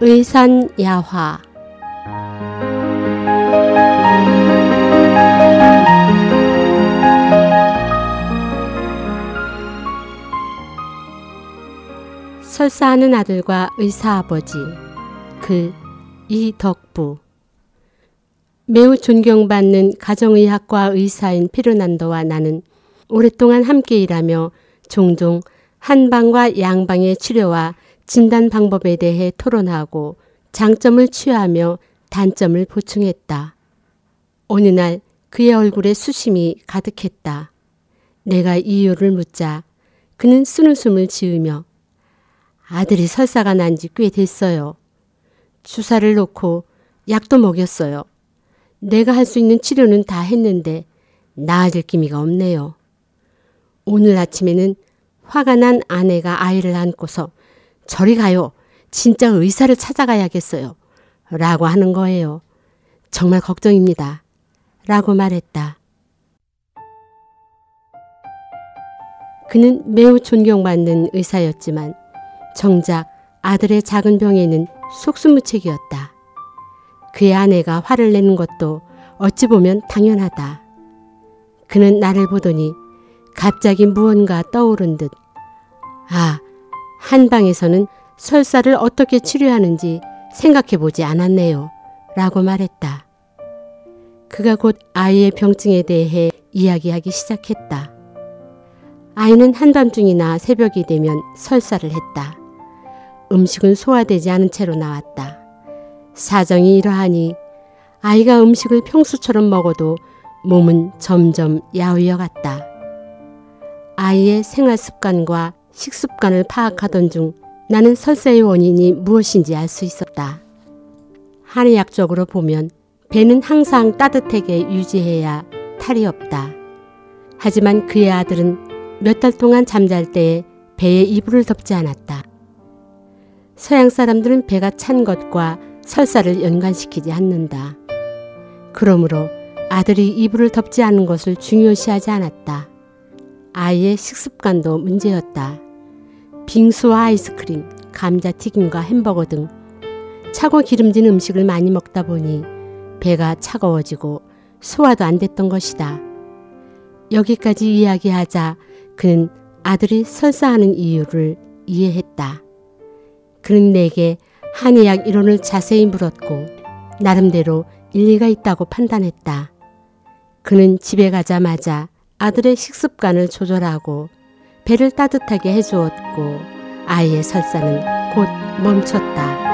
의산야화. 설사하는 아들과 의사 아버지 그 이덕부. 매우 존경받는 가정의학과 의사인 피르난도와 나는 오랫동안 함께 일하며 종종 한방과 양방의 치료와 진단 방법에 대해 토론하고 장점을 취하며 단점을 보충했다. 어느 날 그의 얼굴에 수심이 가득했다. 내가 이유를 묻자 그는 쓰는 숨을 지으며 아들이 설사가 난 지 꽤 됐어요. 주사를 놓고 약도 먹였어요. 내가 할 수 있는 치료는 다 했는데 나아질 기미가 없네요. 오늘 아침에는 화가 난 아내가 아이를 안고서 저리 가요. 진짜 의사를 찾아가야겠어요. 라고 하는 거예요. 정말 걱정입니다. 라고 말했다. 그는 매우 존경받는 의사였지만 정작 아들의 작은 병에는 속수무책이었다. 그의 아내가 화를 내는 것도 어찌 보면 당연하다. 그는 나를 보더니 갑자기 무언가 떠오른 듯, 아, 한방에서는 설사를 어떻게 치료하는지 생각해 보지 않았네요. 라고 말했다. 그가 곧 아이의 병증에 대해 이야기하기 시작했다. 아이는 한밤중이나 새벽이 되면 설사를 했다. 음식은 소화되지 않은 채로 나왔다. 사정이 이러하니 아이가 음식을 평소처럼 먹어도 몸은 점점 야위어 갔다. 아이의 생활 습관과 식습관을 파악하던 중 나는 설사의 원인이 무엇인지 알 수 있었다. 한의학적으로 보면 배는 항상 따뜻하게 유지해야 탈이 없다. 하지만 그의 아들은 몇 달 동안 잠잘 때에 배에 이불을 덮지 않았다. 서양 사람들은 배가 찬 것과 설사를 연관시키지 않는다. 그러므로 아들이 이불을 덮지 않은 것을 중요시하지 않았다. 아이의 식습관도 문제였다. 빙수와 아이스크림, 감자튀김과 햄버거 등 차고 기름진 음식을 많이 먹다 보니 배가 차가워지고 소화도 안 됐던 것이다. 여기까지 이야기하자 그는 아들이 설사하는 이유를 이해했다. 그는 내게 한의학 이론을 자세히 물었고 나름대로 일리가 있다고 판단했다. 그는 집에 가자마자 아들의 식습관을 조절하고 배를 따뜻하게 해주었고 아이의 설사는 곧 멈췄다.